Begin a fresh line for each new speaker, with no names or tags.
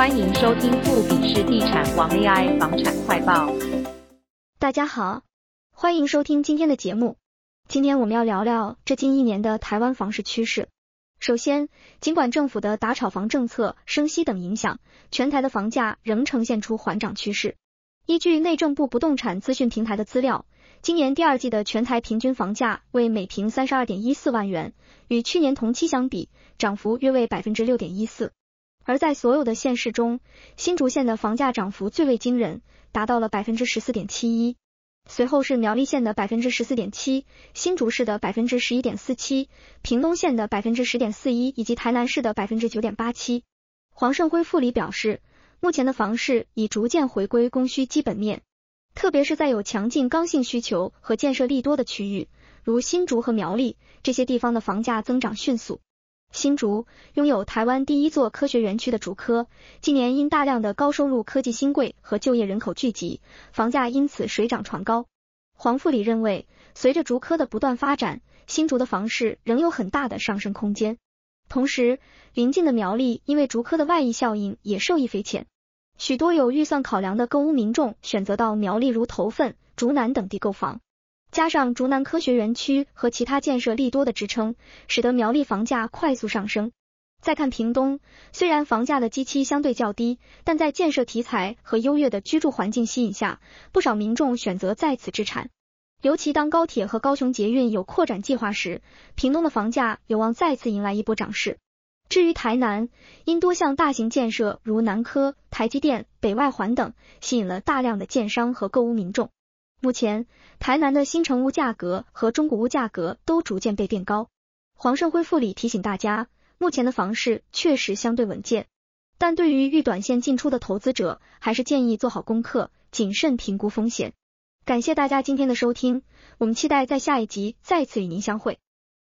欢迎收听富比士地产王 AI 房产快报。
大家好，欢迎收听今天的节目。今天我们要聊聊这近一年的台湾房市趋势。首先，尽管政府的打炒房政策、升息等影响，全台的房价仍呈现出缓涨趋势。依据内政部不动产资讯平台的资料，今年第二季的全台平均房价为每平三十二点一四万元，与去年同期相比，涨幅约为百分之六点一四。而在所有的县市中，新竹县的房价涨幅最为惊人，达到了百分之十四点七一，随后是苗栗县的百分之十四点七，新竹市的百分之十一点四七，屏东县的百分之十点四一，以及台南市的百分之九点八七。黄胜辉副理表示，目前的房市已逐渐回归供需基本面，特别是在有强劲刚性需求和建设利多的区域，如新竹和苗栗这些地方的房价增长迅速。新竹拥有台湾第一座科学园区的竹科，近年因大量的高收入科技新贵和就业人口聚集，房价因此水涨船高。黄富理认为，随着竹科的不断发展，新竹的房市仍有很大的上升空间。同时，邻近的苗栗因为竹科的外溢效应也受益匪浅，许多有预算考量的购屋民众选择到苗栗如头份、竹南等地购房。加上竹南科学园区和其他建设利多的支撑，使得苗栗房价快速上升。再看屏东，虽然房价的基期相对较低，但在建设题材和优越的居住环境吸引下，不少民众选择在此置产。尤其当高铁和高雄捷运有扩展计划时，屏东的房价有望再次迎来一波涨势。至于台南，因多项大型建设如南科、台积电、北外环等，吸引了大量的建商和购物民众。目前，台南的新城屋价格和中古屋价格都逐渐被垫高。黄胜辉副理提醒大家，目前的房市确实相对稳健，但对于欲短线进出的投资者，还是建议做好功课，谨慎评估风险。感谢大家今天的收听，我们期待在下一集再次与您相会。